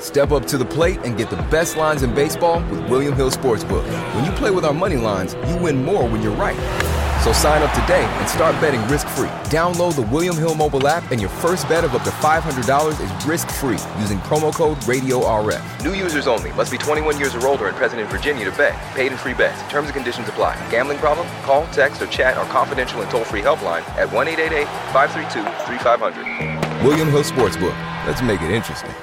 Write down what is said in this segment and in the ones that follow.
Step up to the plate and get the best lines in baseball with William Hill Sportsbook. When you play with our money lines, you win more when you're right. So sign up today and start betting risk-free. Download the William Hill mobile app and your first bet of up to $500 is risk-free using promo code RadioRF. New users only. Must be 21 years or older and present in Virginia to bet. Paid and free bets. Terms and conditions apply. Gambling problem? Call, text, or chat our confidential and toll-free helpline at 1-888-532-3500. William Hill Sportsbook. Let's make it interesting.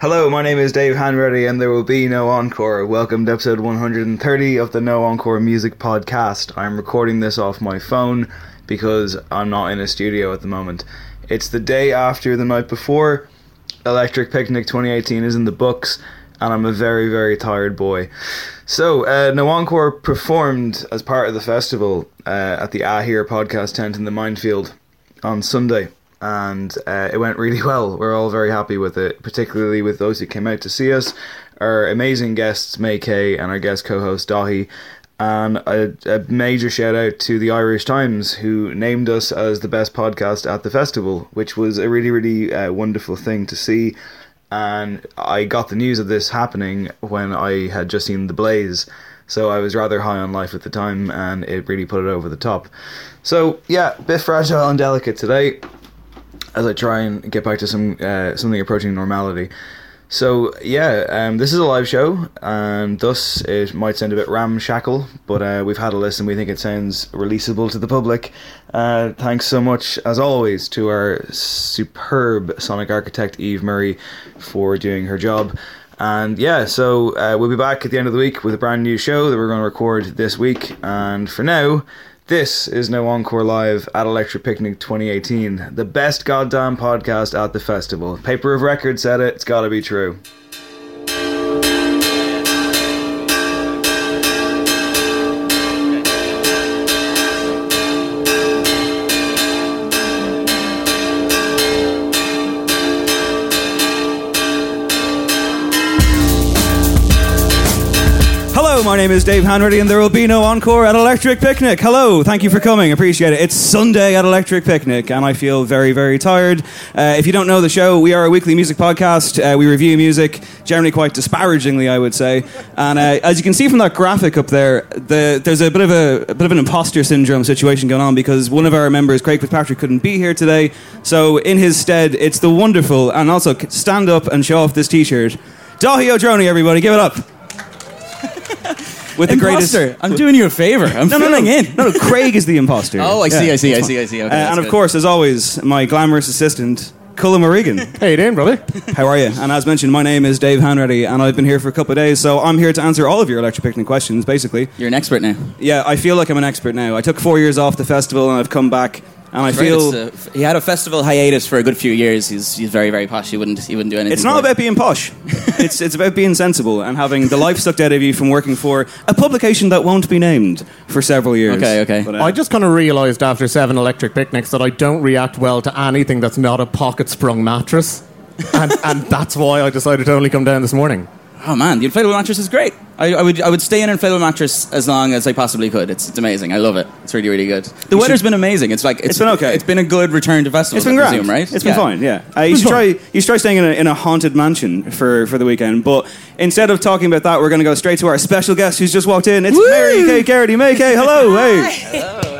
Hello, my name is Dave Hanratty, and there will be no encore. Welcome to episode 130 of the No Encore Music Podcast. I'm recording this off my phone because I'm not in a studio at the moment. It's the day after the night before. Electric Picnic 2018 is in the books, and I'm a very, very tired boy. So, uh, No Encore performed as part of the festival uh, at the Ahir podcast tent in the Mindfield on Sunday and uh, it went really well. We're all very happy with it, particularly with those who came out to see us. Our amazing guests, May Kay, and our guest co-host Daithí. And a, a major shout out to the Irish Times, who named us as the best podcast at the festival, which was a really, really uh, wonderful thing to see. And I got the news of this happening when I had just seen The Blaze. So I was rather high on life at the time, and it really put it over the top. So yeah, bit fragile and delicate today as I try and get back to some uh, something approaching normality. So yeah, um, this is a live show, and thus it might sound a bit ramshackle, but uh, we've had a listen. We think it sounds releasable to the public. Uh, thanks so much, as always, to our superb sonic architect Eve Murray for doing her job. And yeah, so uh, we'll be back at the end of the week with a brand new show that we're going to record this week. And for now, this is No Encore Live at Electric Picnic 2018, the best goddamn podcast at the festival. Paper of Record said it, it's gotta be true. My name is Dave Hanratty, and there will be no encore at Electric Picnic. Hello, thank you for coming. Appreciate it. It's Sunday at Electric Picnic, and I feel very, very tired. Uh, if you don't know the show, we are a weekly music podcast. Uh, we review music, generally quite disparagingly, I would say. And uh, as you can see from that graphic up there, the, there's a bit of a, a bit of an imposter syndrome situation going on because one of our members, Craig Fitzpatrick, couldn't be here today. So in his stead, it's the wonderful and also stand up and show off this T-shirt. Daithí Ó Drónaí, everybody, give it up with the Imposter. greatest. I'm doing you a favor. I'm no, no, no, filling in. no, no. Craig is the imposter. Oh, I see, I see, I see. I see. Okay, Uh, that's and of good. course, as always, my glamorous assistant, Cullum O'Regan. Hey, Dan, brother? How are you? And as mentioned, my name is Dave Hanratty, and I've been here for a couple of days, so I'm here to answer all of your electric picnic questions. Basically, You're an expert now. yeah, I feel like I'm an expert now. I took four years off the festival, and I've come back and I feel it's, uh, he had a festival hiatus for a good few years. He's, he's very, very posh. He wouldn't, he wouldn't do anything. It's not for it. about being posh. it's it's about being sensible and having the life sucked out of you from working for a publication that won't be named for several years. Okay, okay. But, uh, I just kind of realised after seven electric picnics that I don't react well to anything that's not a pocket sprung mattress. and, and that's why I decided to only come down this morning. Oh man, the inflatable mattress is great. I, I would I would stay in an inflatable mattress as long as I possibly could. It's, it's amazing. I love it. It's really really good. The weather's been amazing. It's like It's been okay. It's been a good return to festivals. it's been presume, right? It's been fine. Yeah, uh, you should try. You should try staying in a, in a haunted mansion for, for the weekend. But instead of talking about that, we're going to go straight to our special guest who's just walked in. It's Mary Kay Geraghty. Mary Kay, hello. Hey. Hello, you?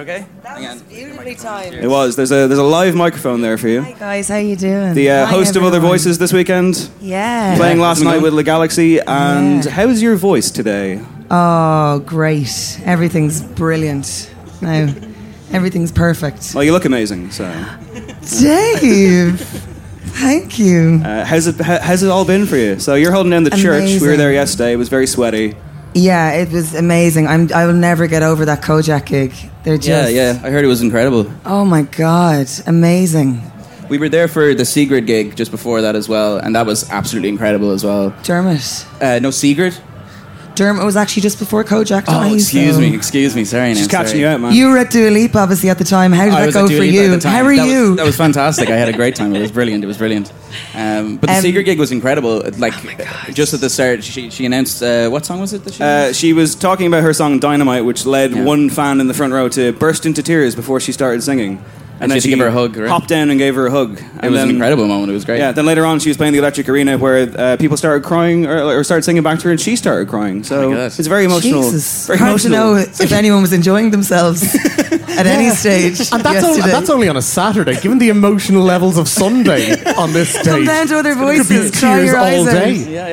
You okay? Hang on. Beautifully timed. It was. There's a there's a live microphone there for you. Hi guys, how you doing? The uh, Hi, host of Other everyone. Voices this weekend, Yeah. playing last night with Le Galaxie. And Yeah. how's your voice today? Oh, great! Everything's brilliant. Now, everything's perfect. Well, you look amazing. So, Dave, thank you. uh, how's it how, how's it all been for you? So you're holding down the church. We were Amazing. there yesterday. It was very sweaty. Yeah, it was amazing. I'm. I will never get over that Kojaque gig. They're just. Yeah, yeah. I heard it was incredible. Oh my god, amazing. We were there for the Sigrid gig just before that as well, and that was absolutely incredible as well. Dermot. Uh, no Sigrid. Dermot was actually just before Kojaque Oh, died, excuse so- me, excuse me. Sorry, She's now, catching sorry. you out, man. You were at Dua Lipa obviously at the time. How did I that was go at for Lipa you? at the time. How are that you? Was, that was fantastic. I had a great time. It was brilliant. It was brilliant. Um, but the Um, Sigrid gig was incredible. Like just at the start, she, she announced uh, what song was it? That she Uh, she was talking about her song Dynamite, which led Yeah. one fan in the front row to burst into tears before she started singing. And then she had to give her a hug, right? Hopped down and gave her a hug. it And was an incredible moment. It was great. Yeah, then later on she was playing the Electric Arena where uh, people started crying or, or started singing back to her and she started crying. So Oh my it's very emotional. Jesus, Very hard to emotional. know if anyone was enjoying themselves at any stage And that's, only, yesterday. that's only on a Saturday. Given the emotional levels of Sunday on this stage, Come down to other it be voices, cry tears your eyes all out. day. Yeah,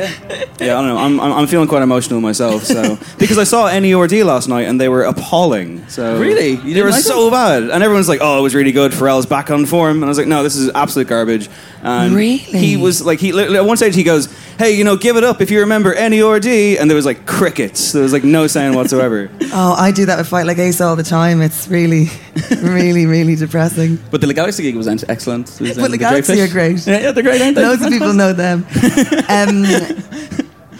yeah. I don't know. I'm, I'm, I'm feeling quite emotional myself. So because I saw N.E.R.D last night and they were appalling. So Really? You they were like so bad, and everyone's like, "Oh, it was really good. Pharrell's back on form," and I was like, "No, this is absolute garbage." And Really? he was like, he at one stage he goes, "Hey, you know, give it up if you remember N.E.R.D," and there was like crickets. There was like no sound whatsoever. Oh, I do that with Fight Like Apes all the time. It's really, really, really depressing. But the Galaxie gig was excellent. It was, But um, the the Galaxie Dreyfish. are great. Yeah, yeah, they're great, aren't they? Loads of people know them. Um,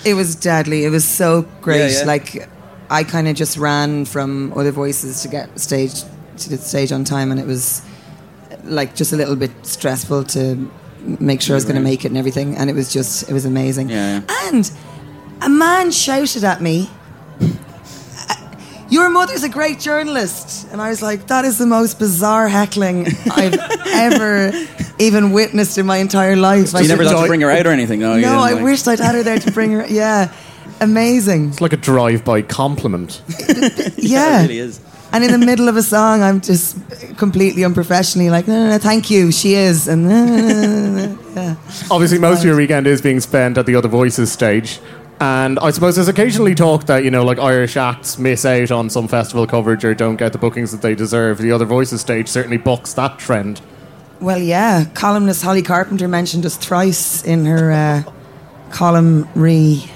it was deadly. It was so great. Yeah, yeah. Like I kind of just ran from other voices to get stage to the stage on time, and it was like just a little bit stressful to make sure I was going to make it and everything. And it was just it was amazing. Yeah, And a man shouted at me. Your mother's a great journalist. And I was like, that is the most bizarre heckling I've ever even witnessed in my entire life. I You never thought to bring her out or anything? No, no, I like- wished I'd had her there to bring her. Yeah, amazing. It's like a drive-by compliment. Yeah, It really is. And in the middle of a song, I'm just completely unprofessionally like, no, no, no, thank you. She is, and yeah. Obviously, most of your weekend is being spent at the Other Voices stage. And I suppose there's occasionally talk that, you know, like Irish acts miss out on some festival coverage or don't get the bookings that they deserve. The Other Voices stage certainly bucks that trend. Well, yeah. Columnist Holly Carpenter mentioned us thrice in her uh, column re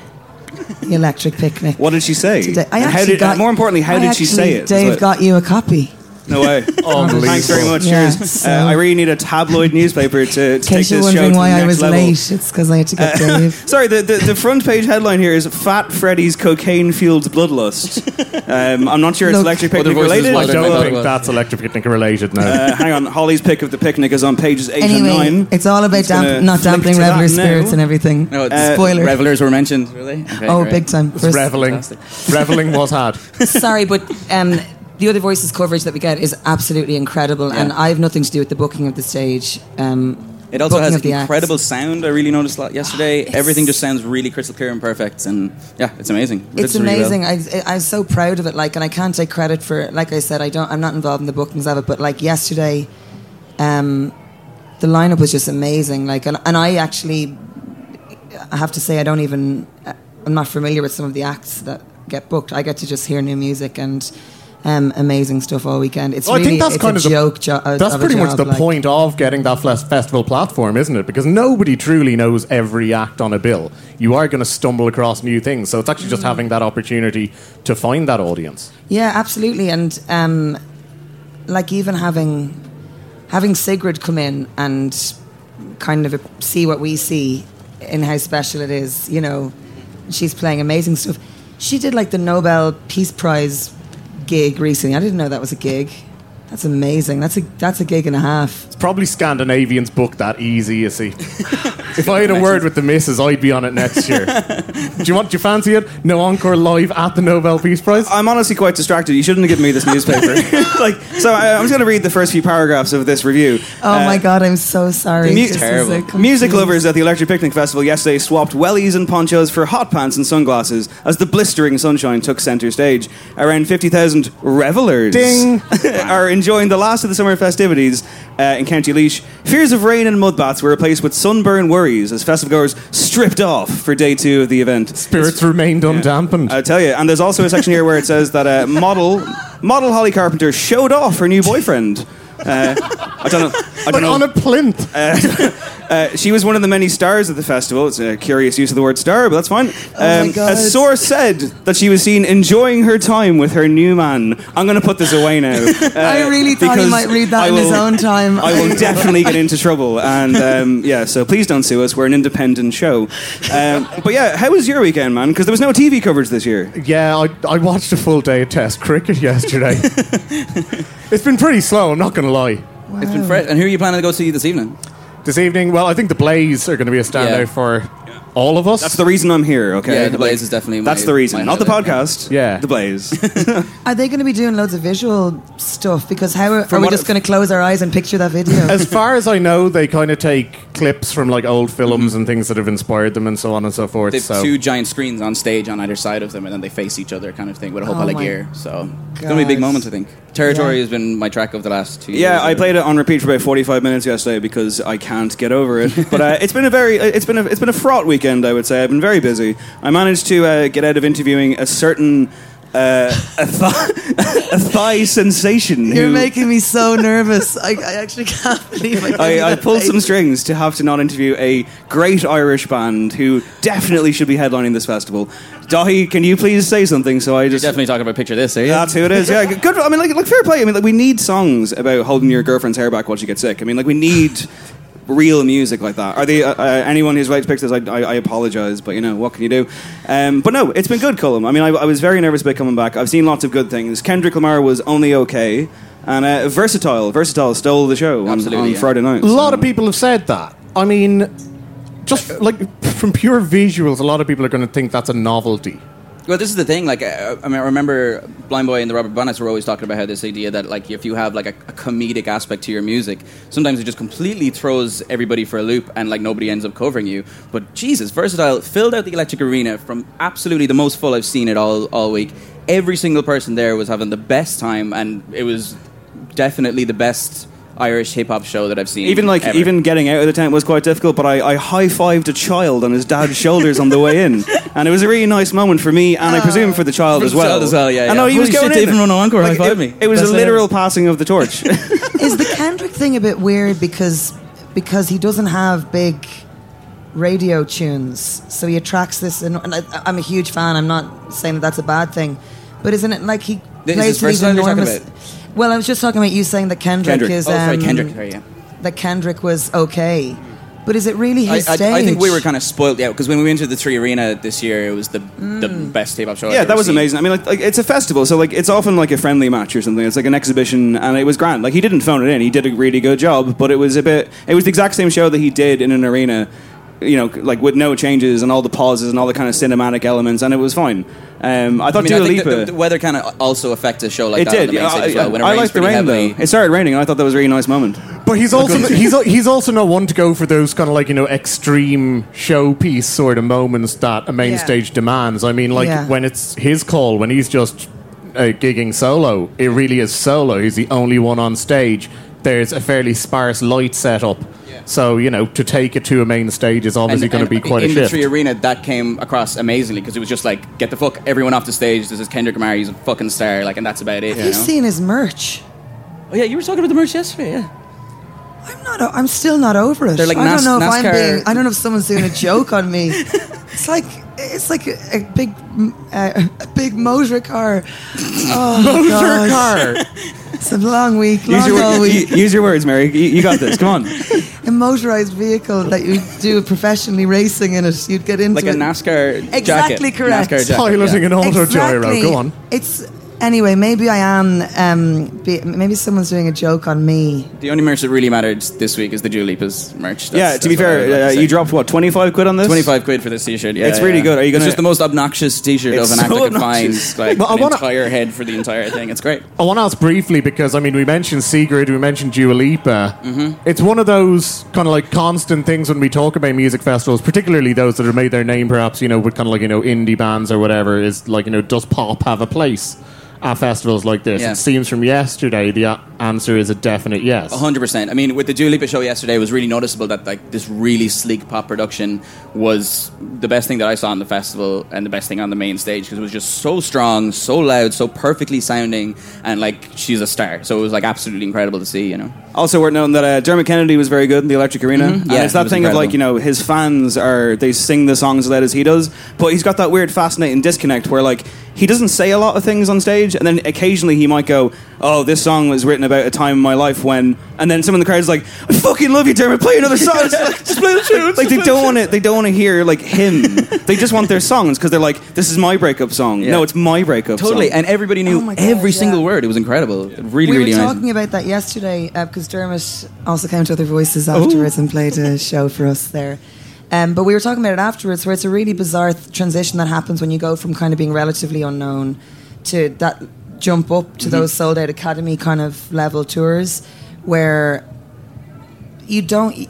the Electric Picnic. What did she say? Today. I And actually did, got, more importantly, how I did she say it? Dave got you a copy. No way. Unbelievable. Thanks very much. Yeah, Cheers. so- uh, I really need a tabloid newspaper to, to In take case this you're show wondering to why the I was level. late, it's because I had to get Dave. Sorry, the, the, the front page headline here is Fat Freddy's cocaine fueled bloodlust. Um, I'm not sure it's Look- electric picnic voices related. I don't think thought- that's Electric Picnic related now. Uh, hang on, Holly's pick of the picnic is on pages eight and nine. it's all about gonna damp, not dampening to that reveller now. spirits and everything. No, it's Uh, Spoiler. Revelers were mentioned, were they? Okay, oh, great. big time. First- reveling. reveling was had. Sorry, but um, the other voices coverage that we get is absolutely incredible, and I have nothing to do with the booking of the stage. Um, It also has the acts. incredible sound. I really noticed that yesterday. It's- Everything just sounds really crystal clear and perfect, and yeah, it's amazing. It It's does really well. amazing. I, I'm so proud of it. Like, and I can't take credit for. Like I said, I don't. I'm not involved in the bookings of it. But like yesterday, um, the lineup was just amazing. Like, and, and I actually, I have to say, I don't even. I'm not familiar with some of the acts that get booked. I get to just hear new music and. Um, amazing stuff all weekend. It's Well, really I think that's it's kind a of the- joke. jo- uh, That's of pretty much the like- point of getting that fes- festival platform, isn't it? Because nobody truly knows every act on a bill. You are going to stumble across new things. So it's actually Mm. just having that opportunity to find that audience. Yeah, absolutely. And um, like even having having Sigrid come in and kind of see what we see in how special it is. You know, she's playing amazing stuff. She did like the Nobel Peace Prize gig recently. I didn't know that was a gig. That's amazing. That's a that's a gig and a half. It's probably Scandinavians book that easy, you see. if I had a word with the missus, I'd be on it next year. do you want do you fancy it? No encore live at the Nobel Peace Prize? I'm honestly quite distracted. You shouldn't have given me this newspaper. like, so I, I'm just going to read the first few paragraphs of this review. Oh Uh, my god, I'm so sorry. Mu- This is a complete- Music lovers at the Electric Picnic Festival yesterday swapped wellies and ponchos for hot pants and sunglasses as the blistering sunshine took centre stage. Around 50,000 revelers Ding. are enjoying the last of the summer festivities uh, in County Laois, Fears of rain and mud baths were replaced with sunburn worries as festival goers stripped off for day two of the event. Spirits remained undampened. I tell you, and there's also a section here where it says that uh, model model Holly Carpenter showed off her new boyfriend. Uh, I don't know. I don't like know. on a plinth. Uh, she was one of the many stars of the festival. It's a curious use of the word star, but that's fine. Um, Oh my A source said that she was seen enjoying her time with her new man. I'm going to put this away now. uh, I really thought he might read that I in his own time. I will definitely get into trouble. And um, yeah, so please don't sue us. We're an independent show. Um, but yeah, how was your weekend, man? Because there was no TV coverage this year. Yeah, I, I watched a full day of Test cricket yesterday. it's been pretty slow, I'm not going to lie. It's been fresh. And who are you planning to go see this evening? This evening, well, I think the Blaze are going to be a standout Yeah. for all of us. That's the reason I'm here, okay? Yeah, The Blaze is definitely That's my- the reason. my Not the highlight, yeah. podcast. Yeah. The Blaze. Are they going to be doing loads of visual stuff? Because how are, are we what- just going to close our eyes and picture that video? as far as I know, they kind of take clips from like old films and things that have inspired them and so on and so forth. They've so two giant screens on stage on either side of them, and then they face each other, kind of thing, with a whole Oh pile of my gear. So it's going to be big God. moment, I think. Territory Yeah. has been my track of the last two years. Yeah, I played it on repeat for about forty-five minutes yesterday because I can't get over it. But uh, it's been a very, it's been a, it's been a fraught weekend. I would say I've been very busy. I managed to uh, get out of interviewing a certain uh, a, th- a thigh sensation. You're who making me so nervous. I, I actually can't believe I, I, I pulled face. some strings to have to not interview a great Irish band who definitely should be headlining this festival. Daithí, can you please say something? So I You're just definitely talking about picture this, eh? That's who it is. Yeah, good. I mean, like, like fair play. I mean, like, we need songs about holding your girlfriend's hair back while she gets sick. I mean, like, we need real music like that. Are they uh, uh, anyone who's right to pick this? I, I, I apologize, but you know what can you do? Um, but no, it's been good, Cullum. I mean, I, I was very nervous about coming back. I've seen lots of good things. Kendrick Lamar was only okay, and uh, versatile. Versatile stole the show on, Absolutely, on yeah. Friday night. a lot of people have said that. I mean, just like from pure visuals, a lot of people are going to think that's a novelty. Well, this is the thing. Like, uh, I mean, I remember Blindboy and the Rubberbandits were always talking about how this idea that, like, if you have like a, a comedic aspect to your music, sometimes it just completely throws everybody for a loop, and like nobody ends up covering you. But Jesus, versatile filled out the Electric Arena from absolutely the most full I've seen it all all week. Every single person there was having the best time, and it was definitely the best Irish hip hop show that I've seen. Even like ever. even getting out of the tent was quite difficult, but I, I high fived a child on his dad's shoulders on the way in, and it was a really nice moment for me, and I ah. presume for the child For as the well. child as well, yeah, I know yeah. he was Holy going shit, in. Dave from Run Encore high-fived it, me. It was Best a thing literal passing of the torch. Is the Kendrick thing a bit weird because because he doesn't have big radio tunes, so he attracts this. And, and I, I'm a huge fan. I'm not saying that that's a bad thing, but isn't it like he This plays is to these versatile you're talking enormous? Well, I was just talking about you saying that Kendrick, Kendrick. is oh, sorry, um, Kendrick. Sorry, yeah. that Kendrick was okay, but is it really I, his I, stage? I think we were kind of spoiled, yeah, because when we went to the Three Arena this year, it was the the Mm. best hip hop show. I've yeah, ever that was seen. amazing. I mean, like, like it's a festival, so like it's often like a friendly match or something. It's like an exhibition, and it was grand. Like he didn't phone it in; he did a really good job. But it was a bit. It was the exact same show that he did in an arena. You know, like with no changes and all the pauses and all the kind of cinematic elements, and it was fine. Um, I I thought mean, Dua I think Lipa. the, the weather kind of also affects a show like it that did. on the main Yeah, stage I, as well. When it I rains liked the rain heavily. though. It started raining, and I thought that was a really nice moment. But he's also he's he's also not one to go for those kind of like you know extreme showpiece sort of moments that a main Yeah. stage demands. I mean, like Yeah. when it's his call, when he's just uh, gigging solo, it really is solo. He's the only one on stage. There's a fairly sparse light setup, so you know to take it to a main stage is obviously going to be quite in a the shift. Three Arena, that came across amazingly because it was just like, get the fuck everyone off the stage. This is Kendrick Lamar. He's a fucking star. Like, and that's about it. Have You you know? seen his merch? Oh yeah, you were talking about the merch yesterday. Yeah. I'm not. I'm still not over it. They're like I don't know if I'm being. I don't know if someone's doing a joke on me. It's like it's like a, a big, uh, a big motor car. Oh, Motor God. car. It's a long week, Use long your, all week. u- use your words, Mary. You, you got this. Come on. A motorized vehicle that you do professionally racing in it, you'd get into Like a it. NASCAR jacket. Exactly correct. NASCAR jacket. Piloting yeah. an auto Exactly. gyro. Go on. It's anyway. Maybe I am. Um, be, maybe someone's doing a joke on me. The only merch that really mattered this week is the Dua Lipa's merch. That's- yeah, to be that's what I would like fair, uh, to you dropped what twenty five quid on this. 25 quid for this t-shirt. Yeah, It's yeah, really yeah. good. Are you gonna- It's just the most obnoxious t-shirt of an act so that could find obnoxious. like Well, I an wanna- entire head for the entire thing. It's great. I want to ask briefly because I mean we mentioned Sigrid, we mentioned Dua Lipa. Mm-hmm. It's one of those kind of like constant things when we talk about music festivals, particularly those that have made their name, perhaps you know, with kind of like you know indie bands or whatever. Is like you know, does pop have a place at festivals like this? Yeah. It seems from yesterday the answer is a definite yes. hundred percent. I mean, with the Dua Lipa show yesterday, it was really noticeable that like this really sleek pop production was the best thing that I saw in the festival and the best thing on the main stage because it was just so strong, so loud, so perfectly sounding, and like she's a star. So it was like absolutely incredible to see. You know, Also worth noting that uh, Dermot Kennedy was very good in the Electric Arena. Mhm. And Yeah, it's he that was thing of like, you know, his fans are, they sing the songs as loud as he does, but he's got that weird fascinating disconnect where like, he doesn't say a lot of things on stage, and then occasionally he might go, "Oh, this song was written about a time in my life when," and then someone in the crowd is like, "I fucking love you, Dermot. Play another song." It's like, just play the tune. Like they don't want to, they don't want to hear like him. they just want their songs because they're like, "This is my breakup song." Yeah. No, it's my breakup totally, song. and everybody knew Oh God, every yeah. single word. It was incredible. Really, we really were amazing. talking about that yesterday uh, because Dermot also came to Other Voices afterwards and played a show for us there. Um, but we were talking about it afterwards, where it's a really bizarre th- transition that happens when you go from kind of being relatively unknown to that jump up to those sold out academy kind of level tours, where you don't.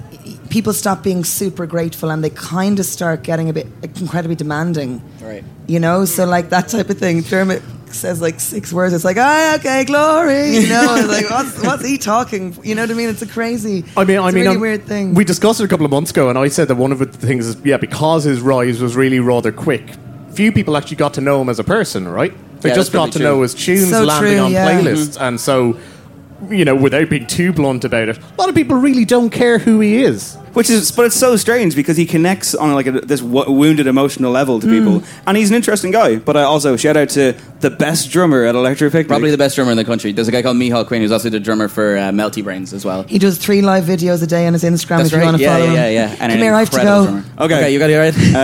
People stop being super grateful and they kind of start getting a bit incredibly demanding. Right. You know, so like that type of thing. Dermot says like six words. It's like, ah, okay, glory. You know, it's like what's what's he talking? You know what I mean? It's a crazy. I mean, I mean, a really um, weird thing. We discussed it a couple of months ago, and I said that one of the things is, yeah, because his rise was really rather quick. Few people actually got to know him as a person, right? They Yeah, just got to probably know true. his tunes So landing true, on yeah. playlists, and so, you know, without being too blunt about it, a lot of people really don't care who he is. Which is, but it's so strange because he connects on like a, this w- wounded emotional level to people, and he's an interesting guy. But I also shout out to the best drummer at Electric Picnic. Probably the best drummer in the country. There's a guy called Mihal Quinn who's also the drummer for uh, Melty Brains as well. he does three live videos a day on his Instagram That's if you want to Yeah, follow yeah, him. yeah, yeah. And Come an here, I have to incredible go. drummer. Okay. Okay, you got it right. Uh,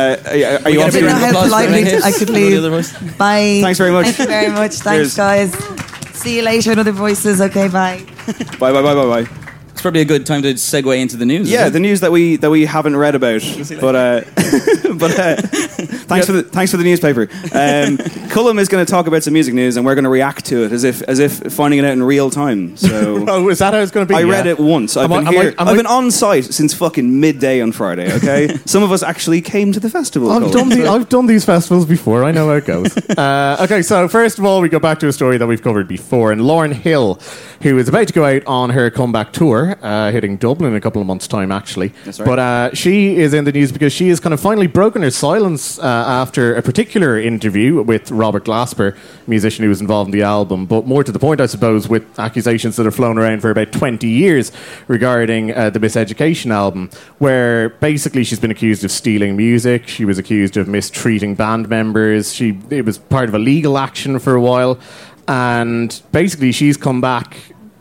are, are you We off get a I didn't know round how applause for politely Renee. I could Wanna leave. the voice? Bye. Thanks very much. Thank you very much. Cheers. Thanks, guys. See you later in Other Voices. Okay, bye. Bye bye bye bye bye. It's probably a good time to segue into the news. Yeah, the news that we that we haven't read about, but uh, but uh, thanks for the thanks for the newspaper. Um, Cullum is going to talk about some music news, and we're going to react to it as if as if finding it out in real time. So. Oh, is that how it's going to be? I Yeah. read it once. I've Am been I- here. am I've I- been on site since fucking midday on Friday. Okay, some of us actually came to the festival. I've Colin. done, the, I've done these festivals before. I know how it goes. Uh, okay, so first of all, we go back to a story that we've covered before. And Lauryn Hill, who is about to go out on her comeback tour, uh, hitting Dublin in a couple of months' time, actually. That's right. But uh, she is in the news because she has kind of finally broken her silence uh, after a particular interview with Robert Glasper, musician who was involved in the album. But more to the point, I suppose, with accusations that have flown around for about 20 years regarding uh, the Miseducation album, where basically she's been accused of stealing music. She was accused of mistreating band members. She it was part of a legal action for a while, and basically she's come back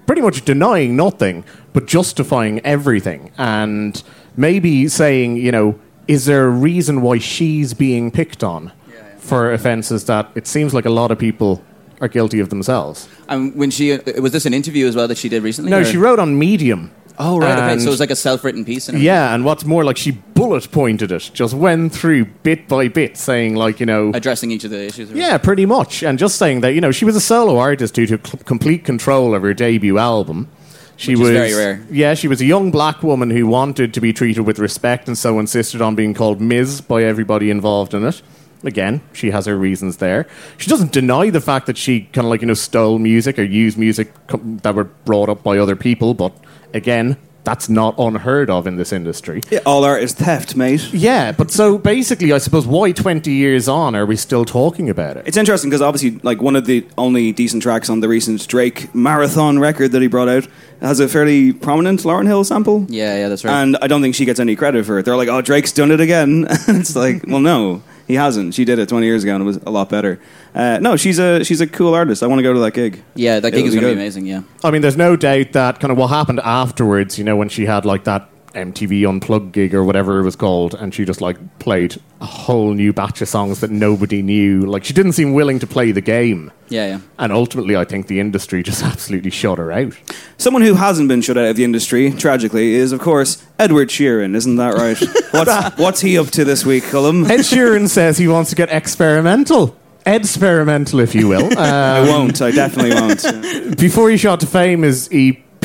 pretty much denying nothing but justifying everything and maybe saying, you know, is there a reason why she's being picked on for offences that it seems like a lot of people are guilty of themselves? And when she uh, was this an interview as well that she did recently? No, or- she wrote on Medium. Oh right, okay. So it was like a self-written piece. And. Yeah, and what's more, like she bullet pointed it, just went through bit by bit, saying like, you know, addressing each of the issues. yeah, pretty much, and just saying that you know she was a solo artist due to c- complete control of her debut album. She Which was very rare. Yeah, she was a young black woman who wanted to be treated with respect, and so insisted on being called Ms. by everybody involved in it. Again, she has her reasons there. She doesn't deny the fact that she kind of like you know stole music or used music that were brought up by other people, but again, that's not unheard of in this industry. Yeah, all art is theft, mate. Yeah, but so basically, I suppose why twenty years on are we still talking about it? It's interesting because obviously, like one of the only decent tracks on the recent Drake marathon record that he brought out has a fairly prominent Lauryn Hill sample. Yeah, yeah, that's right. And I don't think she gets any credit for it. They're like, "Oh, Drake's done it again." it's like, well, no, He hasn't. She did it 20 years ago, and it was a lot better. Uh, no, she's a she's a cool artist. I want to go to that gig. Yeah, that It'll gig is going to be amazing. Yeah. I mean, there's no doubt that kind of what happened afterwards, you know, when she had like that MTV Unplugged gig or whatever it was called, and she just like played a whole new batch of songs that nobody knew. Like, she didn't seem willing to play the game. Yeah, yeah. And ultimately, I think the industry just absolutely shut her out. Someone who hasn't been shut out of the industry, tragically, is of course Edward Sheeran. Isn't that right? what's what's he up to this week, Cullum? Ed Sheeran says he wants to get experimental. Experimental, if you will. I Um, won't. I definitely won't. before he shot to fame, his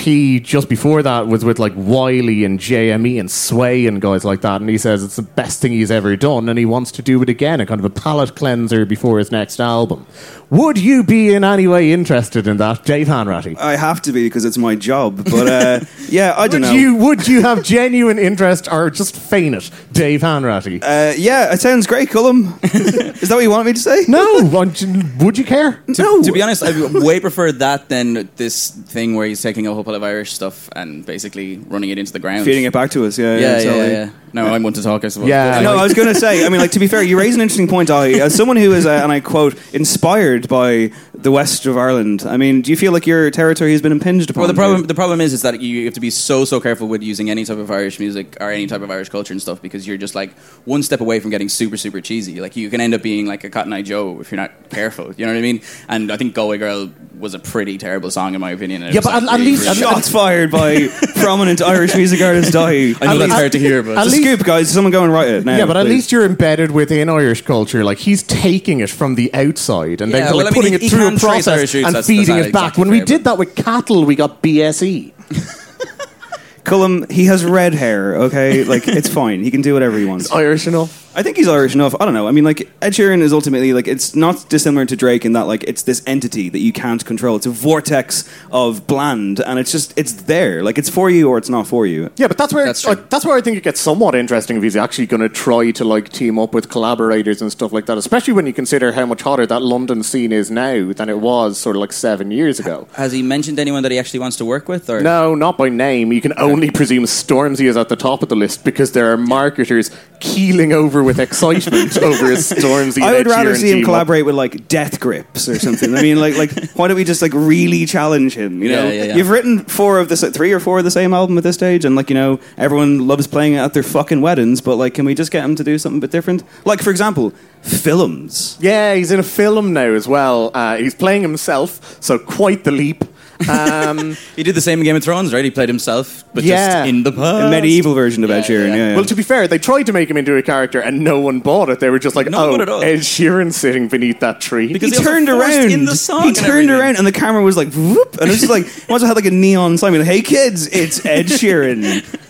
EP just before that was with like Wiley and JME and Sway and guys like that. And he says it's the best thing he's ever done and he wants to do it again, a kind of a palate cleanser before his next album. Would you be in any way interested in that, Dave Hanratty? I have to be because it's my job. But uh, yeah, I don't Would know. you would you have genuine interest or just feign it, Dave Hanratty? Uh, yeah, it sounds great, Cullum. is that what you want me to say? no, would- would you care? No. To be honest, I would way prefer that than this thing where he's taking a whole pile of Irish stuff and basically running it into the ground. Feeding it back to us. Yeah, Yeah, yeah, totally. yeah. yeah. No, I'm one to talk, I suppose. Yeah. But No. I was going to say. I mean, like to be fair, you raise an interesting point, Ollie. As someone who is, uh, and I quote, inspired by the west of Ireland. I mean, do you feel like your territory has been impinged upon? Well, the here? problem the problem is is that you have to be so so careful with using any type of Irish music or any type of Irish culture and stuff because you're just like one step away from getting super super cheesy. Like you can end up being like a Cotton Eye Joe if you're not careful. You know what I mean? And I think Galway Girl was a pretty terrible song in my opinion. Yeah, but like, at- at least- really- Shots fired by prominent Irish music artist Die. I know that's hard to hear, but at least- scoop, guys. Someone go and write it now. Yeah, but at please. least you're embedded within Irish culture. Like he's taking it from the outside and Yeah, then well, like, I mean, putting he- it he through a process roots, and that's- feeding that's it back. exactly when we fair, did that with cattle, we got E. BSE. Cullum, he has red hair. Okay, like it's fine. He can do whatever he wants. Irish enough. I think he's Irish enough. I don't know. I mean, like Ed Sheeran is ultimately like it's not dissimilar to Drake in that like it's this entity that you can't control. It's a vortex of bland, and it's just it's there. Like it's for you or it's not for you. Yeah, but that's where That's that's, true. that's where I think it gets somewhat interesting if he's actually going to try to like team up with collaborators and stuff like that. Especially when you consider how much hotter that London scene is now than it was sort of like seven years ago. Has he mentioned anyone that he actually wants to work with? Or No, not by name. You can only presume Stormzy is at the top of the list because there are marketers keeling over with excitement over his Stormzy. I would rather see him team up. collaborate with like Death Grips or something. I mean, like, like why don't we just like really challenge him? You know, Yeah, yeah, yeah. you've written four of the s- three or four of the same album at this stage, and like you know, everyone loves playing it at their fucking weddings. But like, can we just get him to do something a bit different? Like, for example, films. Yeah, he's in a film now as well. Uh, he's playing himself, so quite the leap. Um, he did the same in Game of Thrones, right? He played himself, but Yeah. just in the A medieval version of Ed Sheeran. yeah. Yeah, yeah. Well, to be fair, they tried to make him into a character and no one bought it. They were just like, No oh, one at all. Ed Sheeran sitting beneath that tree. Because he they also turned around in the song He and turned everything. around, and the camera was like, whoop, and it's just like, once I had like a neon sign, like, "Hey kids, it's Ed Sheeran,"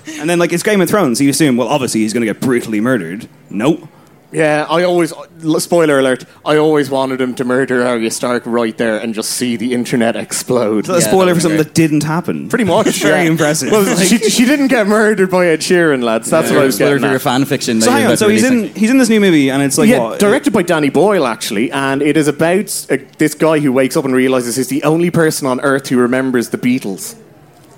and then like it's Game of Thrones, so you assume, well, obviously he's going to get brutally murdered. Nope. Yeah, I always, spoiler alert, I always wanted him to murder Arya Stark right there and just see the internet explode. So that's a Yeah, spoiler for something be that didn't happen. Pretty much. Very yeah. impressive. Well, she, she didn't get murdered by Ed Sheeran, lads. That's what I was Spoiler getting for your at. fan fiction. that So hang on. So he's in he's in this new movie, and it's like yeah, what? directed by Danny Boyle, actually, and it is about uh, this guy who wakes up and realizes he's the only person on Earth who remembers the Beatles.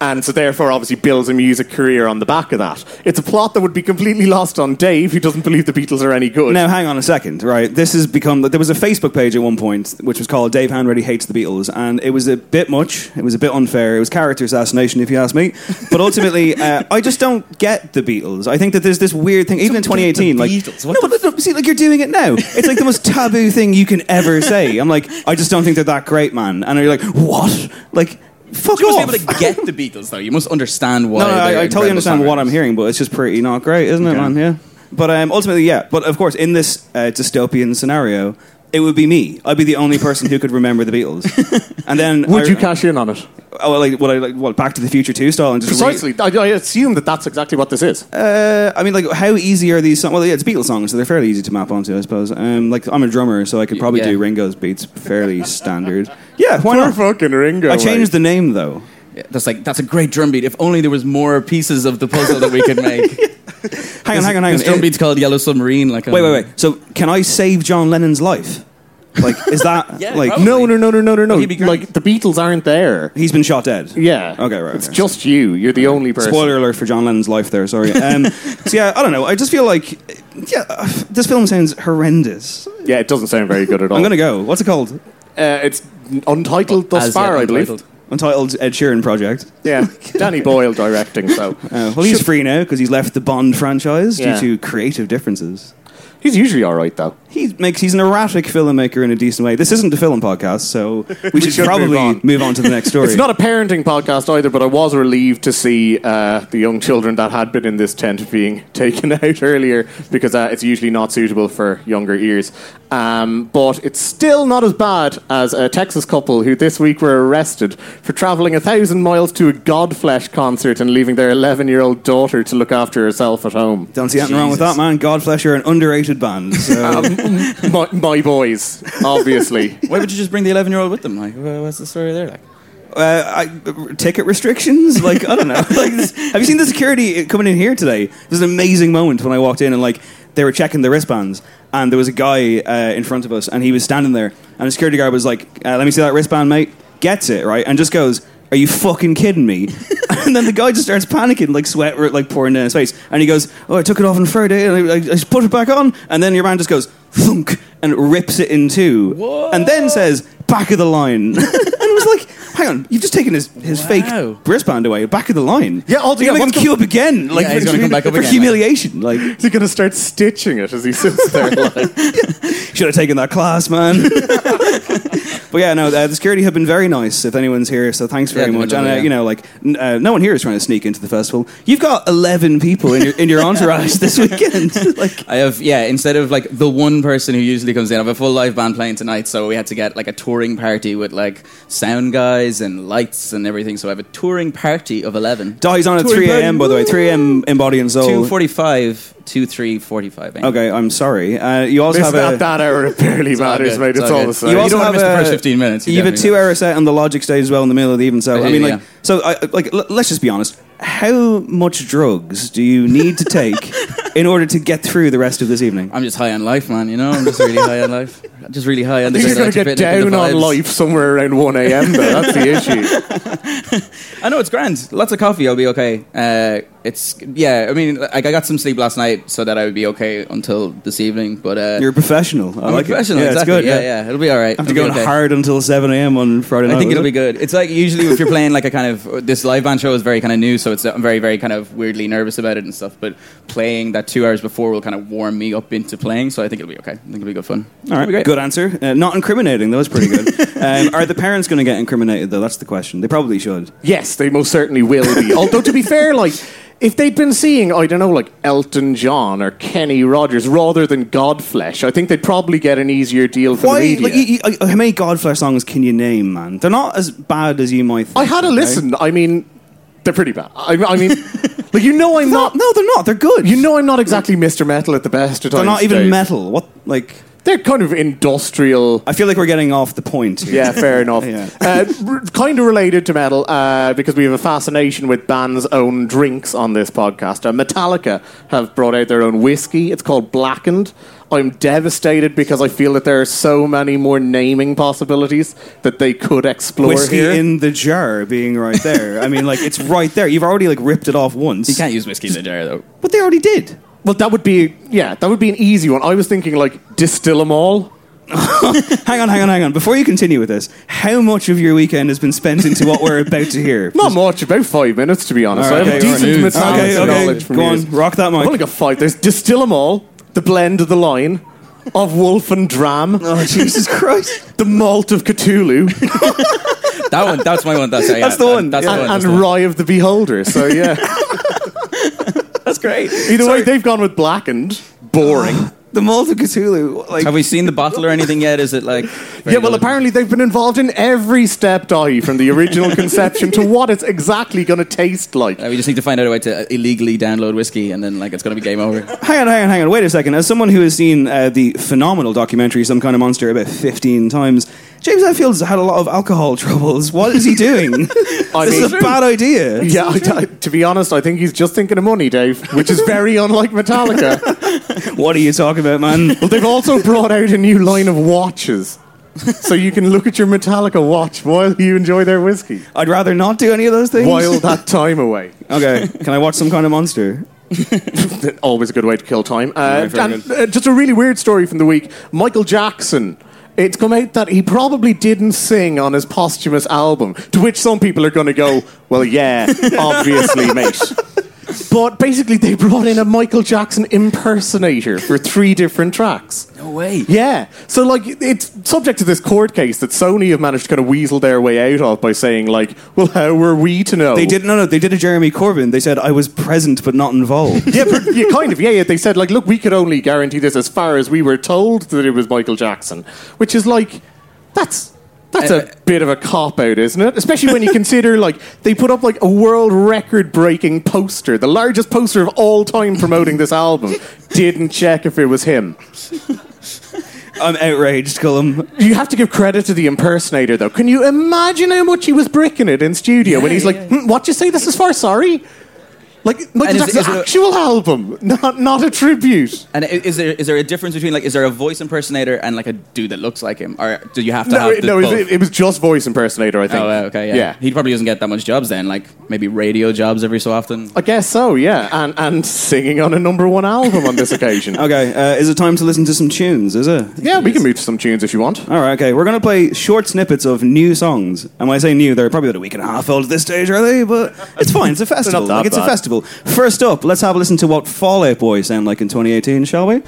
And so, therefore, obviously builds a music career on the back of that. It's a plot that would be completely lost on Dave, who doesn't believe the Beatles are any good. Now, hang on a second, right? This has become. There was a Facebook page at one point which was called Dave Hanratty Hates the Beatles, and it was a bit much. It was a bit unfair. It was character assassination, if you ask me. But ultimately, uh, I just don't get the Beatles. I think that there's this weird thing, even in 2018. Like, Beatles? no, What but look, see, like you're doing it now. It's like the most taboo thing you can ever say. I'm like, I just don't think they're that great, man. And you're like, what? Like, fuck You off. must be able to get the Beatles, though. You must understand why. No, no, I, I totally understand what I'm hearing, but it's just pretty not great, isn't it, Okay. man? Yeah. But um, ultimately, yeah. But of course, in this uh, dystopian scenario, it would be me. I'd be the only person who could remember the Beatles. And then Would I- you cash in on it? Oh, well, like what I like, what Back to the Future two style and just re- Precisely. I, I assume that that's exactly what this is. uh, I mean, like, how easy are these songs? Well, yeah, it's Beatles songs, so they're fairly easy to map onto, I suppose. Um, like, I'm a drummer, so I could probably Yeah. do Ringo's beats fairly standard. Yeah, why Poor not? fucking Ringo. I changed the name though. Yeah, that's like that's a great drum beat. If only there was more pieces of the puzzle that we could make. Hang on, hang on, hang on. This drum beat's called Yellow Submarine. Like, Wait, wait, wait. So, can I save John Lennon's life? Like, is that Yeah, like probably. No, no, no, no, no, no, no. he'd be great. Like the Beatles aren't there. he's been shot dead? Yeah. Okay, right. It's okay. just you. You're the only person. Spoiler alert for John Lennon's life there. Sorry. Um, so yeah, I don't know. I just feel like yeah, uh, this film sounds horrendous. Yeah, it doesn't sound very good at all. I'm gonna go. What's it called? Uh, it's untitled thus As far, yet I believe. untitled. Untitled Ed Sheeran project. Yeah, Danny Boyle directing. So Uh, well, he's free now because he's left the Bond franchise Yeah. due to creative differences. He's usually all right though. He makes he's an erratic filmmaker in a decent way. This isn't a film podcast, so we, should, should probably move move on. on. to the next story. It's not a parenting podcast either, but I was relieved to see uh, the young children that had been in this tent being taken out earlier because uh, it's usually not suitable for younger ears. Um, but it's still not as bad as a Texas couple who this week were arrested for traveling a thousand miles to a Godflesh concert and leaving their 11 year old daughter to look after herself at home. Don't see anything wrong with that, man. Godflesh are an underrated band. So. my, my boys, obviously. Why would you just bring the 11 year old with them? Like, what's the story there? Like, uh, I, ticket restrictions? Like I don't know. like this, have you seen the security coming in here today? There's an amazing moment when I walked in and like they were checking the wristbands, and there was a guy uh, in front of us, and he was standing there, and the security guard was like, uh, "Let me see that wristband, mate." Gets it right, and just goes. Are you fucking kidding me? and then the guy just starts panicking, like sweat like pouring down his face. And he goes, "Oh, I took it off on Friday, and I, I just put it back on." And then your man just goes thunk and rips it in two, and then says, "Back of the line." and it was like, "Hang on, you've just taken his, his Wow. fake writband away, back of the line." Yeah, also, you're yeah, gonna what's make him queue up again, like Yeah, he's for, gonna come back up again. for again, humiliation. Like, Is he going to start stitching it as he sits there? Like, should have taken that class, man. but yeah, no, uh, the security have been very nice. If anyone's here, so thanks very Yeah, much. no, And uh, yeah. you know, like, n- uh, no one here is trying to sneak into the festival. You've got eleven people in your in your entourage this weekend. like, I have, yeah, instead of like the one person who usually comes in, I have a full live band playing tonight, so we had to get like a touring party with like sound guys and lights and everything. So I have a touring party of 11. Dahly's on at Touring three a.m. By the way, three a.m. in body and soul. 245, 2345. eh? Okay, I'm sorry. Uh, you also It's have not a. that hour. It barely all matters, good, mate. it's It's all all good. the same. You You also don't have wanna miss the a, first 15 minutes, you You have a definitely two-hour set on the Logic stage as well in the middle of the even. So I I, do, mean, like, yeah. so I, like, l- let's just be honest. How much drugs do you need to take in order to get through the rest of this evening? I'm just high on life, man. You know, I'm just really high on life. I'm just really high on the I you're going to get bit and the down on vibes. life somewhere around 1 a.m., though. That's the issue. I know it's grand. Lots of coffee. I'll be okay. Uh, it's yeah. I mean, like I got some sleep last night, so that I would be okay until this evening. But uh, You're a professional. I I'm like a professional. It. Yeah, exactly. it's good. yeah, yeah, It'll be all right. After It'll be going okay. hard until 7 a.m. on Friday night. I think it'll it? be good. It's like usually if you're playing like a kind of this live band show is very kind of new, so it's I'm very very kind of weirdly nervous about it and stuff. But playing that two hours before will kind of warm me up into playing, so I think it'll be okay. I think it'll be good fun. All right, It'll be great. good answer. Uh, not incriminating. That was pretty good. um, are the parents going to get incriminated though? That's the question. They probably should. Yes, they most certainly will be. Although, to be fair, like, if they'd been seeing, I don't know, like Elton John or Kenny Rogers rather than Godflesh, I think they'd probably get an easier deal from Why? the media. Like, you, you, uh, how many Godflesh songs can you name, man? They're not as bad as you might. think. I had a okay? listen. I mean, they're pretty bad. I, I mean, like, you know I'm not... not. No, they're not. They're good. You know I'm not exactly Mr. Metal at the best of they're not even Dave. metal. What? Like, They're kind of industrial... I feel like we're getting off the point. Here. Yeah, fair enough. Yeah. uh, r- kind of related to metal uh, because we have a fascination with bands' own drinks on this podcast. Uh, Metallica have brought out their own whiskey. It's called Blackened. I'm devastated because I feel that there are so many more naming possibilities that they could explore Whiskey here. in the jar being right there. I mean, like it's right there. You've already like ripped it off once. You can't use whiskey in the jar though. But they already did. Well, that would be yeah, that would be an easy one. I was thinking like distill them all. Hang on, hang on, hang on. Before you continue with this, how much of your weekend has been spent into what we're about to hear? Not much, about five minutes to be honest. All right, I have okay, a decent all right. Metallica Okay, okay. knowledge from Go on, years. rock that mic. I've only got five. There's distill them all, the blend of the line of Wolf and Dram, Oh Jesus Christ! the malt of Cthulhu, That one. That's my one. That's, yeah, That's the one. That's and, the one. That's and the one. Rye of the Beholder. So yeah, That's great. either way, they've gone with blackened. Boring. The Malt of Cthulhu. Like, Have we seen the bottle or anything yet? Is it like? yeah, well, good? apparently they've been involved in every step, Dai, from the original conception to what it's exactly going to taste like. Uh, we just need to find out a way to illegally download whiskey, and then like it's going to be game over. hang on, hang on, hang on. Wait a second. As someone who has seen uh, the phenomenal documentary "Some Kind of Monster" about fifteen times, James Hetfield's had a lot of alcohol troubles. What is he doing? I this mean- is a bad idea. Yeah, I, I- to be honest, I think he's just thinking of money, Dave, which is very unlike Metallica. what are you talking about, man? Well, they've also brought out a new line of watches. so you can look at your Metallica watch while you enjoy their whiskey. I'd rather not do any of those things. While that time away. okay, can I watch some kind of monster? Always a good way to kill time. Uh, and, uh, just a really weird story from the week. Michael Jackson. It's come out that he probably didn't sing on his posthumous album, to which some people are going to go, well, yeah, obviously, mate. But basically, they brought in a Michael Jackson impersonator for three different tracks. No way. Yeah. So, like, it's subject to this court case that Sony have managed to kind of weasel their way out of by saying, like, well, how were we to know? They did no, no. They did a Jeremy Corbyn. They said I was present but not involved. yeah, but, yeah, kind of. Yeah, yeah. They said, like, look, we could only guarantee this as far as we were told that it was Michael Jackson, which is like, that's. That's a bit of a cop out, isn't it? Especially when you consider, like, they put up like a world record breaking poster, the largest poster of all time promoting this album. Didn't check if it was him. I'm outraged, Cullum. You have to give credit to the impersonator, though. Can you imagine how much he was bricking it in studio when he's like, "Hmm, "What you say this is for? Sorry." Like Michael And is- Jackson's is there- actual album, not not a tribute. And is there is there a difference between like is there a voice impersonator and like a dude that looks like him, or do you have to No, have it, the no, it, both? was- it was just voice impersonator. I think. Oh, uh, okay, yeah. Yeah. He probably doesn't get that much jobs then, like maybe radio jobs every so often. I guess so. Yeah, and and singing on a number one album on this occasion. Okay, uh, is it time to listen to some tunes? Is it? Yeah, we can move to some tunes if you want. All right, okay. We're going to play short snippets of new songs. And when I say new, they're probably about a week and a half old at this stage, are they? But it's fine. It's a festival. that Like, it's a bad. Festival. First up, let's have a listen to what Fall Out Boy sound like in 2018, shall we?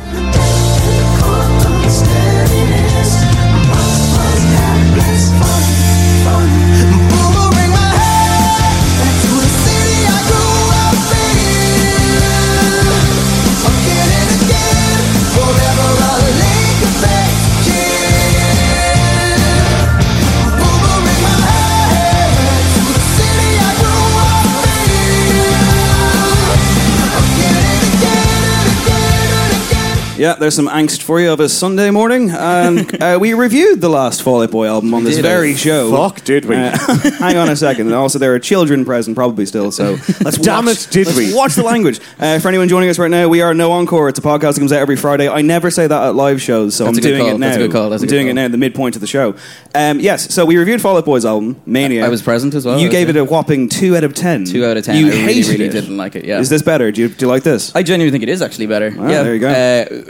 Yeah, there's some angst for you of a Sunday morning. And uh, we reviewed the last Fall Out Boy album on this did. very show. Fuck, did we? Uh, hang on a second. And also, there are children present, probably still. So let's Damn watch, it, did we? Watch the language. Uh, for anyone joining us right now, we are No Encore. It's a podcast that comes out every Friday. I never say that at live shows, so That's I'm a good doing call. it now. That's a good call. That's a I'm good doing it call. now, the midpoint of the show. Um, yes, so we reviewed Fall Out Boy's album, Mania. I was present as well, You I gave it a whopping two out of ten. Two out of ten. You I really, hated really it. didn't like it. Yeah. Is this better? Do you, do you like this? I genuinely think it is actually better. yeah, there you go.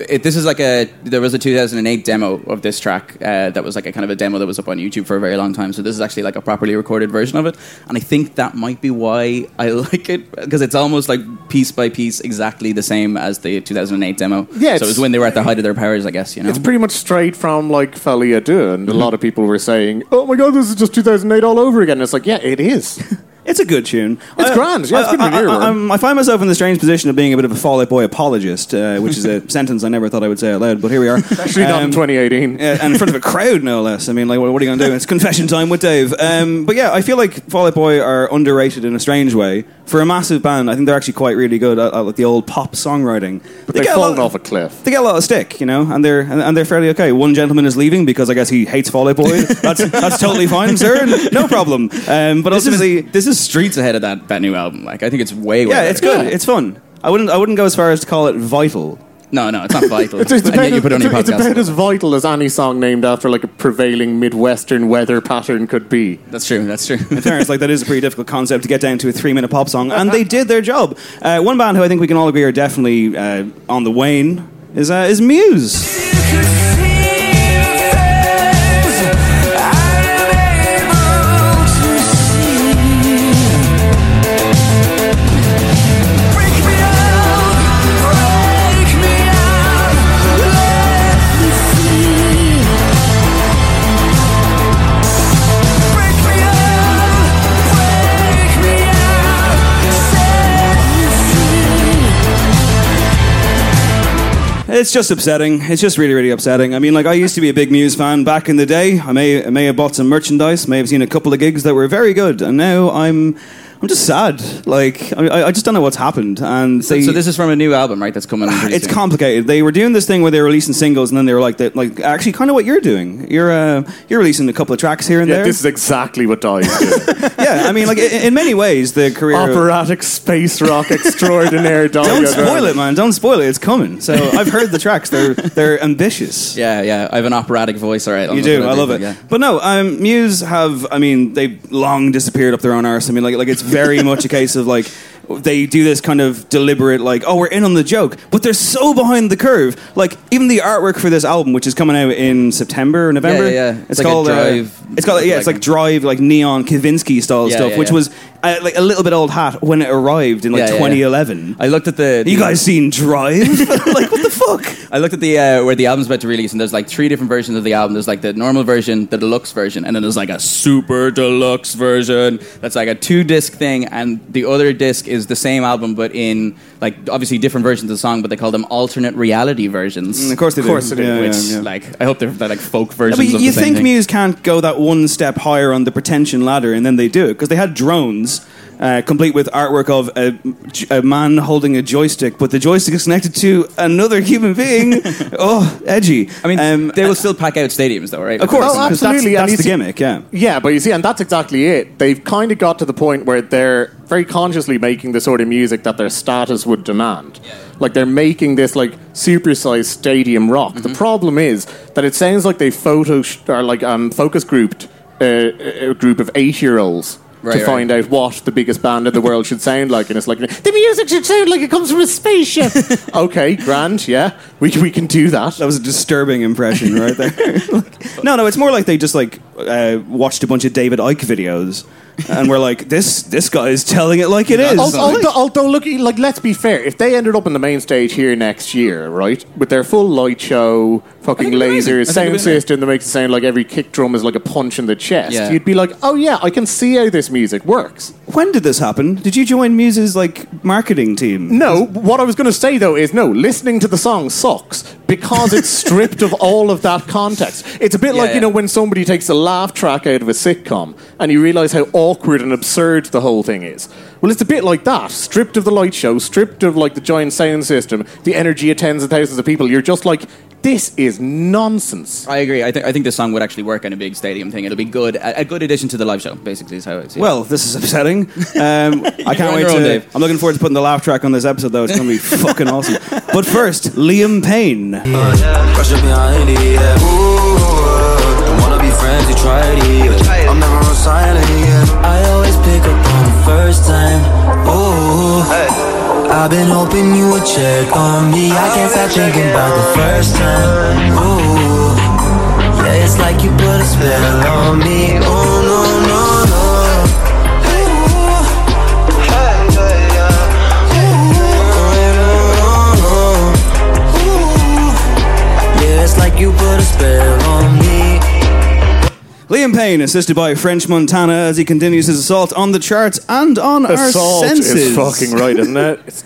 It, this is like a there was a 2008 demo of this track uh, that was like a kind of a demo that was up on YouTube for a very long time. So this is actually like a properly recorded version of it, and I think that might be why I like it because it's almost like piece by piece exactly the same as the 2008 demo. Yeah, so it was when they were at the height of their powers, I guess. You know, It's pretty much straight from like à Deux, and a lot of people were saying, "Oh my god, this is just 2008 all over again." It's like, yeah, it is. It's a good tune. It's grand, yeah, it's good I, to hear, I, I'm- I find myself in the strange position of being a bit of a Fall Out Boy apologist, uh, which is a sentence I never thought I would say out loud, but here we are. Actually, not in Um, 2018. Yeah, and in front of a crowd, no less. I mean, like, what, what are you going to do? It's confession time with Dave. Um, but yeah, I feel like Fall Out Boy are underrated in a strange way. For a massive band, I think they're actually quite really good at, at like, the old pop songwriting. But they've get a fallen lot- off a cliff. They get a lot of stick, you know, and they're and, and they're fairly okay. One gentleman is leaving because I guess he hates Fall Out Boy. That's that's totally fine, sir. No problem. Um, but this ultimately, is this is streets ahead of that that new album. Like I think it's way way yeah, better. it's good. It's fun. I wouldn't I wouldn't go as far as to call it vital. No, no, it's not vital. It's, it's and about, yet you put it on your it's podcast. about as vital as any song named after like a prevailing Midwestern weather pattern could be. That's true. That's true. In fairness, like that is a pretty difficult concept to get down to a three-minute pop song, and they did their job. Uh, one band who I think we can all agree are definitely uh, on the wane is uh, is Muse. It's just upsetting. It's just really, really upsetting. I mean, like I used to be a big Muse fan back in the day. I may, I may have bought some merchandise, may have seen a couple of gigs that were very good, and now I'm, I'm just sad. Like I, I just don't know what's happened. And So, they, so this is from a new album, right? That's coming. pretty it's soon. complicated. They were doing this thing where they were releasing singles, and then they were like, that, like actually, kind of what you're doing. You're uh, you're releasing a couple of tracks here and Yeah, there. this is exactly what Daithí did. yeah, I mean, like in, in many ways, the career. Operatic space rock extraordinaire. Daithí. don't spoil it, man. Don't spoil it. It's coming. So I've heard the tracks. They're they're ambitious. Yeah, yeah. I have an operatic voice, all right. You do. I love it. But no, um, Muse have. I mean, they've long disappeared up their own arse. I mean, like, like it's very much a case of like they do this kind of deliberate, like, oh, we're in on the joke, but they're so behind the curve. Like even the artwork for this album, which is coming out in September or November. Yeah, yeah, yeah. It's, It's like called uh, Drive, it's called yeah. It's like- like Drive, like neon Kavinsky style Yeah, stuff, which was uh, like a little bit old hat when it arrived in like Yeah, yeah, yeah. 2011. I looked at the. You guys seen Drive? like what the fuck? I looked at the uh, where the album's about to release, and there's like three different versions of the album. There's like the normal version, the deluxe version, and then there's like a super deluxe version that's like a two disc thing, and the other disc is the same album but in like obviously different versions of the song, but they call them alternate reality versions. Mm, of course they. Of course do. Yeah, Which yeah, yeah. like I hope they're, they're like folk versions. but you, you think. Muse can't go that one step higher on the pretension ladder, and then they do it because they had drones. Uh, complete with artwork of a, a man holding a joystick, but the joystick is connected to another human being. oh, edgy! I mean, Um, they will still pack out stadiums, though, right? of course, Oh, absolutely, That's, that's the see- gimmick. Yeah. Yeah, but you see, and that's exactly it. They've kind of got to the point where they're very consciously making the sort of music that their status would demand. Like they're making this like supersized stadium rock. Mm-hmm. The problem is that it sounds like they photo or like um, focus grouped uh, a group of eight year olds. Right, to right. find out what the biggest band in the world should sound like, and it's like the music should sound like it comes from a spaceship. okay, grand, yeah, we we can do that. That was a disturbing impression right there. Like- no, no, it's more like they just like uh, watched a bunch of David Icke videos, and we're like, this this guy is telling it like it is. Although, although, although, look, like, let's be fair. If they ended up on the main stage here next year, right, with their full light show, fucking it'd be amazing. I lasers, think sound it'd be amazing. system that makes it sound like every kick drum is like a punch in the chest, Yeah. you'd be like, oh yeah, I can see how this music works. when did this happen? Did you join Muse's like marketing team? No, what I was going to say though is no, listening to the song sucks because it's stripped of all of that context. It's a bit Yeah, like, you know, when somebody takes a laugh track out of a sitcom and you realize how awkward and absurd the whole thing is. Well, it's a bit like that. Stripped of the light show, stripped of like the giant sound system, the energy of tens of thousands of people, you're just like, this is nonsense. I agree. I think I think this song would actually work in a big stadium thing. It'll be good, a, a good addition to the live show. Basically, is how I see it. Well, this is upsetting. Um, I can't wait to. own, Dave. I'm looking forward to putting the laugh track on this episode, though. It's going to be fucking awesome. But first, Liam Payne. Crush up behind it, yeah. I've been hoping you would check on me. I can't stop thinking about the first time. Ooh, yeah, it's like you put a spell on me. Oh no, no, no. Like you put a spell on me. Liam Payne, assisted by French Montana as he continues his assault on the charts and on Assault our senses. is fucking right, isn't it? It's,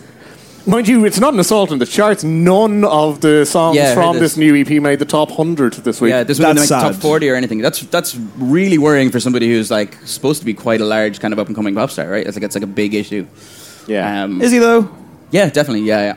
mind you, it's not an assault on the charts. None of the songs Yeah, I heard from this. this new EP made the top 100 this week. yeah, this wouldn't That's make the top sad. forty or anything. That's that's really worrying for somebody who's like supposed to be quite a large kind of up and coming pop star, right? It's like it's like a big issue. yeah. Um, Is he, though? yeah, definitely. Yeah, yeah,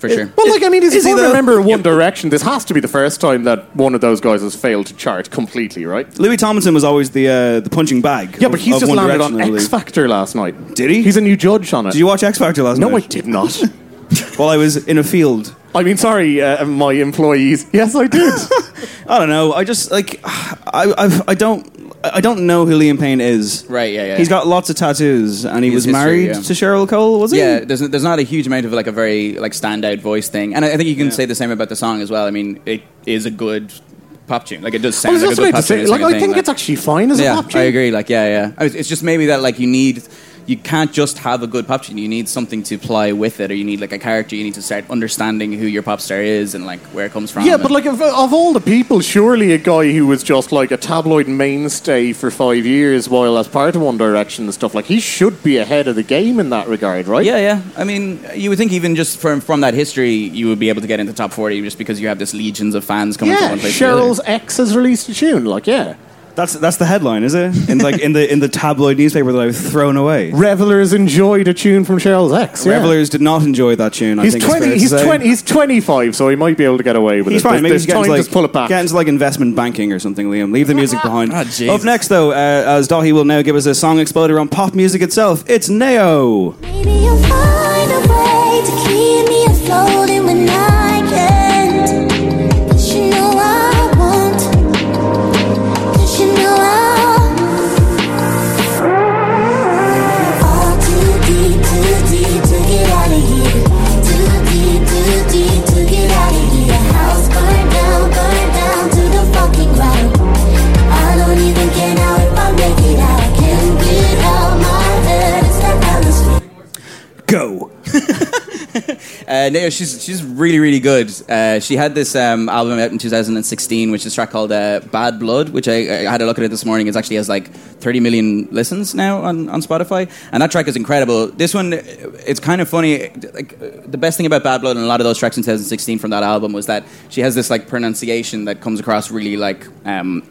for sure. Well, like I mean, Is if he you though? remember One Direction, this has to be the first time that one of those guys has failed to chart completely, right? Louis Tomlinson was always the uh, the punching bag. Yeah, but he's of just One landed Direction, on. X Factor last night. Did he? He's a new judge on it. Did you watch X Factor last night? no, I did not. While I was in a field. I mean, sorry, uh, my employees. Yes, I did. I don't know. I just like I I've, I don't I don't know who Liam Payne is. Right, yeah, yeah. He's got lots of tattoos, and he His was history, married yeah. to Cheryl Cole. Was he? Yeah, there's there's not a huge amount of like a very like standout voice thing, and I, I think you can say the same about the song as well. I mean, it is a good pop tune. Like it does I sound was like a just good about pop tune. like, kind I thing, think it's actually fine as yeah, a pop tune. I agree. Like, yeah, yeah. I was- It's just maybe that like you need, you can't just have a good pop tune. You need something to play with it, or you need like a character. You need to start understanding who your pop star is and like where it comes from. Yeah, but like of, of all the people, surely a guy who was just like a tabloid mainstay for five years while as part of One Direction and stuff, like he should be ahead of the game in that regard, right? Yeah, yeah. I mean, you would think even just from from that history, you would be able to get into top forty just because you have this legions of fans coming from Yeah, one place to the other. Cheryl's ex has released a tune, like yeah. That's that's the headline, is it? In like in the in the tabloid newspaper that I've thrown away. Revelers enjoyed a tune from Cheryl's ex. yeah. Revelers did not enjoy that tune. I He's think twenty. He's twenty. He's twenty-five, so he might be able to get away with He's it. fine. Maybe he's getting time into, to pull it back. Get into like investment banking or something, Liam. Leave the music behind. Jesus. Up next, though, uh, as Daithí will now give us a song exploder on pop music itself, it's NAO. Go. Uh, no, she's she's really really good. Uh, she had this um, album out in 2016, which is a track called uh, "Bad Blood," which I, I had a look at it this morning. It actually has like 30 million listens now on, on Spotify, and that track is incredible. This one, it's kind of funny. Like the best thing about "Bad Blood" and a lot of those tracks in 2016 from that album was that she has this like pronunciation that comes across really like um,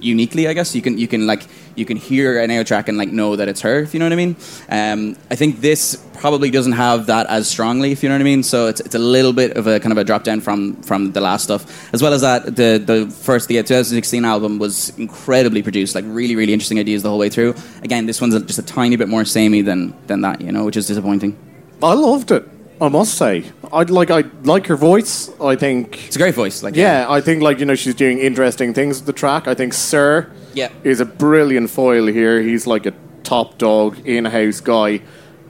uniquely. I guess you can you can like you can hear an air track and like know that it's her. If you know what I mean. Um, I think this probably doesn't have that as strongly, if you know what I mean. So it's, it's a little bit of a kind of a drop down from from the last stuff, as well as that the the first the 2016 album was incredibly produced, like really really interesting ideas the whole way through. Again, this one's just a tiny bit more samey than than that, you know, which is disappointing. I loved it. I must say, I like I like her voice. I think It's a great voice, like yeah, I think like you know she's doing interesting things with the track. I think Sir Yeah. is a brilliant foil here. He's like a top dog in house guy,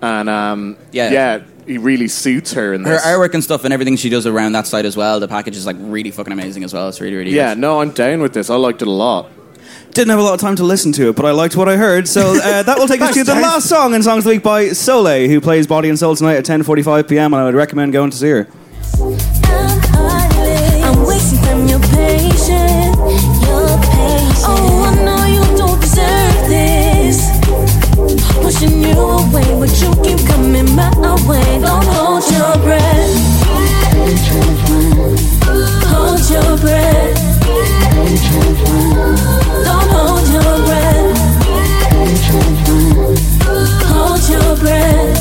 and um, Yeah. yeah, he really suits her in this. Her this. artwork and stuff and everything she does around that side as well. The package is like really fucking amazing as well. It's really really yeah, good. no, I'm down with this. I liked it a lot. Didn't have a lot of time to listen to it, but I liked what I heard. So uh, that will take us to the last song in Songs of the Week by Soulé, who plays Body and Soul tonight at 10.45 p.m. And I would recommend going to see her. Pushing you away, but you keep coming my way. Don't hold your breath. Hold your breath. Don't hold your breath. Hold your breath.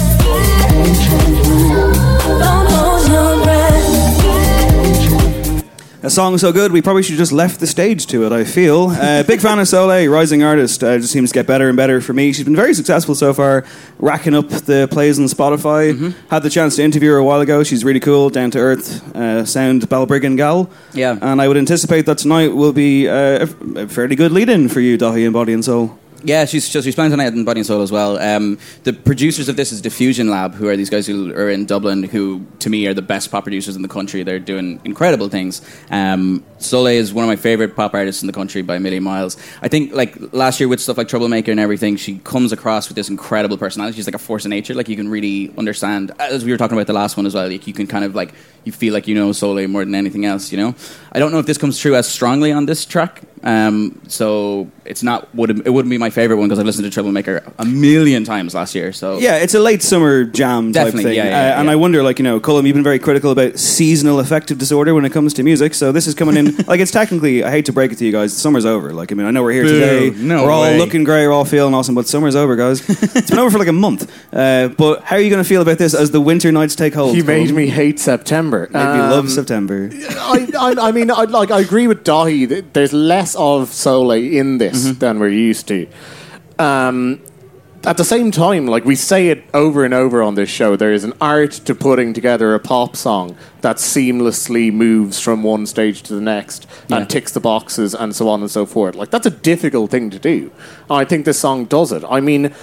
A song so good, we probably should have just left the stage to it, I feel. Uh, big fan of Soulé, rising artist. Uh, just seems to get better and better for me. She's been very successful so far, racking up the plays on Spotify. Mm-hmm. Had the chance to interview her a while ago. She's really cool, down to earth, uh, sound Balbriggan gal. Yeah. And I would anticipate that tonight will be uh, a, a fairly good lead in for you, Daithí and Body and Soul. Yeah, she's she's playing tonight in Body and Soul as well. Um, the producers of this is Diffusion Lab, who are these guys who are in Dublin, who to me are the best pop producers in the country. They're doing incredible things. Um, Soulé is one of my favorite pop artists in the country by a million miles. I think like last year with stuff like Troublemaker and everything, she comes across with this incredible personality. She's like a force of nature. Like you can really understand, as we were talking about the last one as well. Like you can kind of like you feel like you know Soulé more than anything else. You know, I don't know if this comes true as strongly on this track. Um, so it's not would it wouldn't be my favorite one because I listened to Troublemaker a million times last year. So Yeah, it's a late summer jam type Definitely, thing. yeah, yeah, uh, And. I wonder, like, you know, Cullum, you've been very critical about seasonal affective disorder when it comes to music. So this is coming in, like, it's technically, I hate to break it to you guys, summer's over. Like, I mean, I know we're here Boo, today. no we're all way. looking great, we're all feeling awesome, but summer's over, guys. it's been over for like a month. Uh, but how are you going to feel about this as the winter nights take hold? You made Cullum? me hate September. Made me love Um, September. I, I, I mean, I, like I agree with Daithí. that There's less of Soulé in this Mm-hmm. than we're used to. Um, at the same time, like we say it over and over on this show, there is an art to putting together a pop song that seamlessly moves from one stage to the next Yeah. and ticks the boxes and so on and so forth. Like that's a difficult thing to do. I think this song does it. I mean.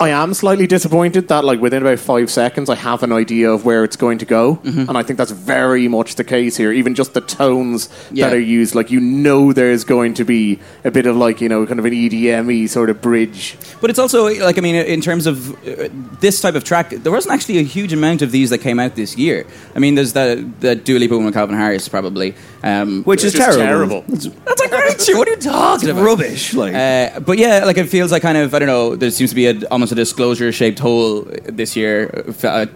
I am slightly disappointed that, like, within about five seconds, I have an idea of where it's going to go, Mm-hmm. and I think that's very much the case here. Even just the tones Yeah. that are used, like, you know, there's going to be a bit of, like, you know, kind of an EDM-y sort of bridge. But it's also like I mean, in terms of uh, this type of track, there wasn't actually a huge amount of these that came out this year. I mean, there's the the Dua Lipa one with Calvin Harris probably, um, Which is terrible. That's a great tune. What are you talking about? Rubbish. Like, Uh, but yeah, like it feels like kind of I don't know. There seems to be a, almost a disclosure shaped hole this year. Uh,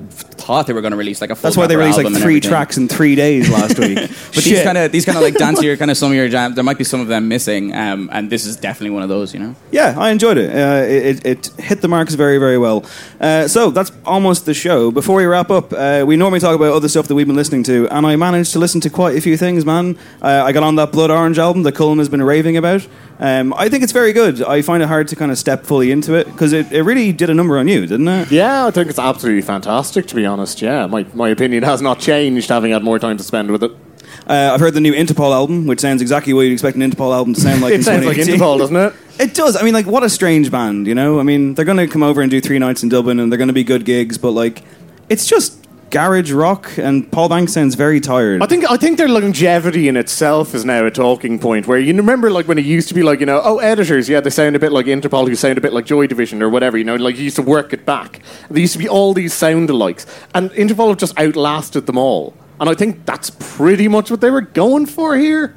thought they were going to release like a full That's why they released like three tracks in three days last week. But these kind of these kind of like dancier kind of some of your jams. There might be some of them missing, um, and this is definitely one of those. You know. Yeah, I enjoyed it. Uh, it, it. It hit the marks very, very well. Uh, so that's almost the show. Before we wrap up, uh, we normally talk about other stuff that we've been listening to, and I managed to listen to quite a few things, man. Uh, I got on that Blood Orange album that Cullen has been raving about. Um, I think it's very good. I find it hard to kind of step fully into it because it, it really did a number on you, didn't it? Yeah, I think it's absolutely fantastic, to be honest. Honest, yeah, my, my opinion has not changed having had more time to spend with it. Uh, I've heard the new Interpol album, which sounds exactly what you'd expect an Interpol album to sound like. It in sounds like Interpol, doesn't it? It does. I mean, like, what a strange band, you know? I mean, they're going to come over and do three nights in Dublin, and they're going to be good gigs, but like, it's just garage rock, and Paul Banks sounds very tired. I think I think their longevity in itself is now a talking point. Where you remember, like when it used to be like you know, oh, editors, yeah, they sound a bit like Interpol, who sound a bit like Joy Division or whatever. You know, like you used to work it back. There used to be all these sound alikes, and Interpol have just outlasted them all. And I think that's pretty much what they were going for here.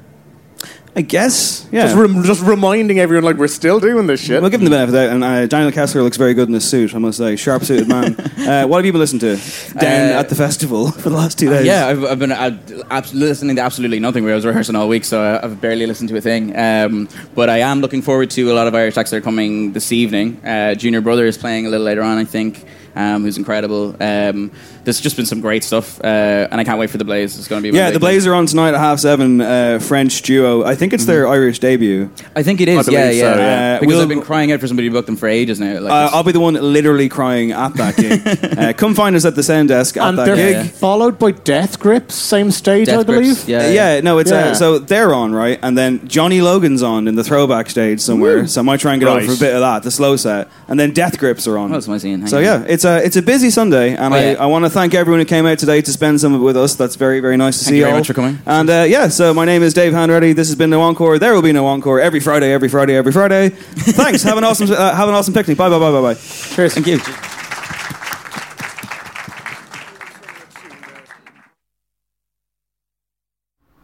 I guess, yeah. Just, rem- just reminding everyone like we're still doing this shit. We'll give him the benefit of the doubt. And uh, Daniel Kessler looks very good in his suit, I must say. Sharp suited man. uh, what have you been listening to down Uh, at the festival for the last two days? Yeah, I've, I've been uh, abs- listening to absolutely nothing. Where I was rehearsing all week, so I- I've barely listened to a thing. Um, but I am looking forward to a lot of Irish acts that are coming this evening. Uh, Junior Brother is playing a little later on, I think. Um, who's incredible. Um, there's just been some great stuff, uh, and I can't wait for the Blaze. It's going to be my Yeah, the thing. Blaze are on tonight at half seven. Uh, French duo. I think it's their Irish debut. I think it is. Yeah, believe yeah. so, yeah. Uh, because we'll- I've been crying out for somebody to book them for ages now. Like, Uh, I'll be the one literally crying at that gig. uh, come find us at the sound desk at and that they're gig. Yeah. followed by Death Grips, same stage, I believe. Grips, yeah, Yeah, no, it's Yeah. Uh, so they're on right, and then Johnny Logan's on in the throwback stage somewhere. So I might try and get over Right. for a bit of that, the slow set, and then Death Grips are on. Oh, that's my scene. Hang So on. yeah, it's a it's a busy Sunday, and Oh, I, yeah. I want to thank everyone who came out today to spend some of it with us. That's very very nice to Thank see you very all. much for coming. And uh, yeah, so my name is Dave Hanratty. This has been No Encore. There will be no encore every Friday, every Friday, every Friday. Thanks. have an awesome uh, have an awesome picnic. Bye bye bye bye bye. Cheers. Thank you.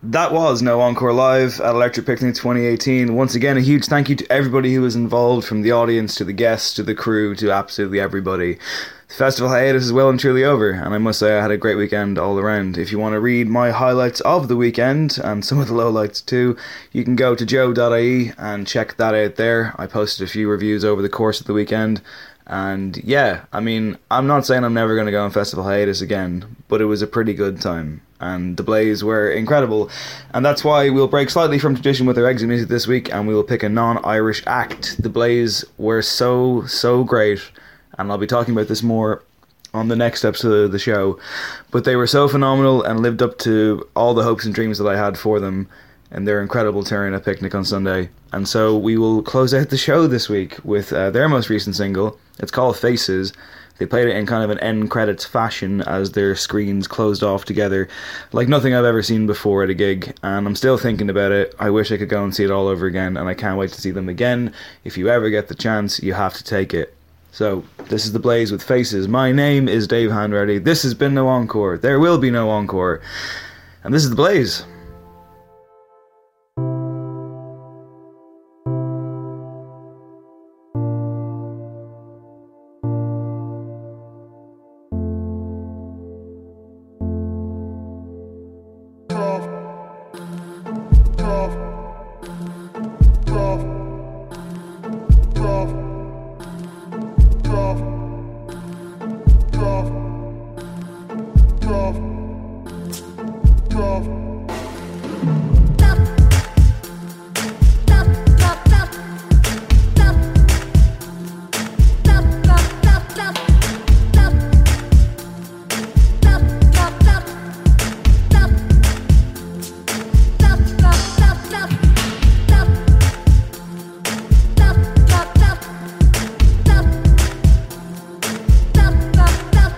That was No Encore Live at Electric Picnic 2018. Once again, a huge thank you to everybody who was involved, from the audience to the guests to the crew to absolutely everybody. The festival hiatus is well and truly over, and I must say I had a great weekend all around. If you want to read my highlights of the weekend and some of the lowlights too, you can go to joe.ie and check that out there. I posted a few reviews over the course of the weekend. And yeah, I mean, I'm not saying I'm never going to go on festival hiatus again, but it was a pretty good time. And the Blaze were incredible. And that's why we'll break slightly from tradition with our exit music this week and we will pick a non Irish act. The Blaze were so, so great. And I'll be talking about this more on the next episode of the show. But they were so phenomenal and lived up to all the hopes and dreams that I had for them and their incredible turn at Picnic on Sunday. And so we will close out the show this week with uh, their most recent single. It's called Faces. They played it in kind of an end credits fashion as their screens closed off together, like nothing I've ever seen before at a gig. And I'm still thinking about it. I wish I could go and see it all over again, and I can't wait to see them again. If you ever get the chance, you have to take it. So, this is The Blaze with Faces. My name is Dave Hanratty. This has been No Encore. There will be no encore. And this is The Blaze.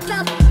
Stop.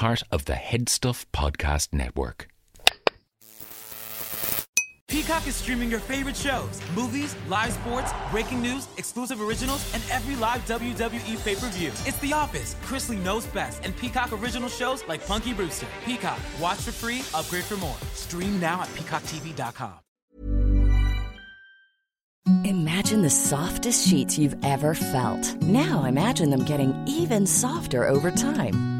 Part of the Headstuff Podcast Network. Peacock is streaming your favorite shows, movies, live sports, breaking news, exclusive originals, and every live WWE pay per view. It's The Office, Chrisley knows best, and Peacock original shows like Punky Brewster. Peacock, watch for free, upgrade for more. Stream now at peacocktv.com. Imagine the softest sheets you've ever felt. Now imagine them getting even softer over time.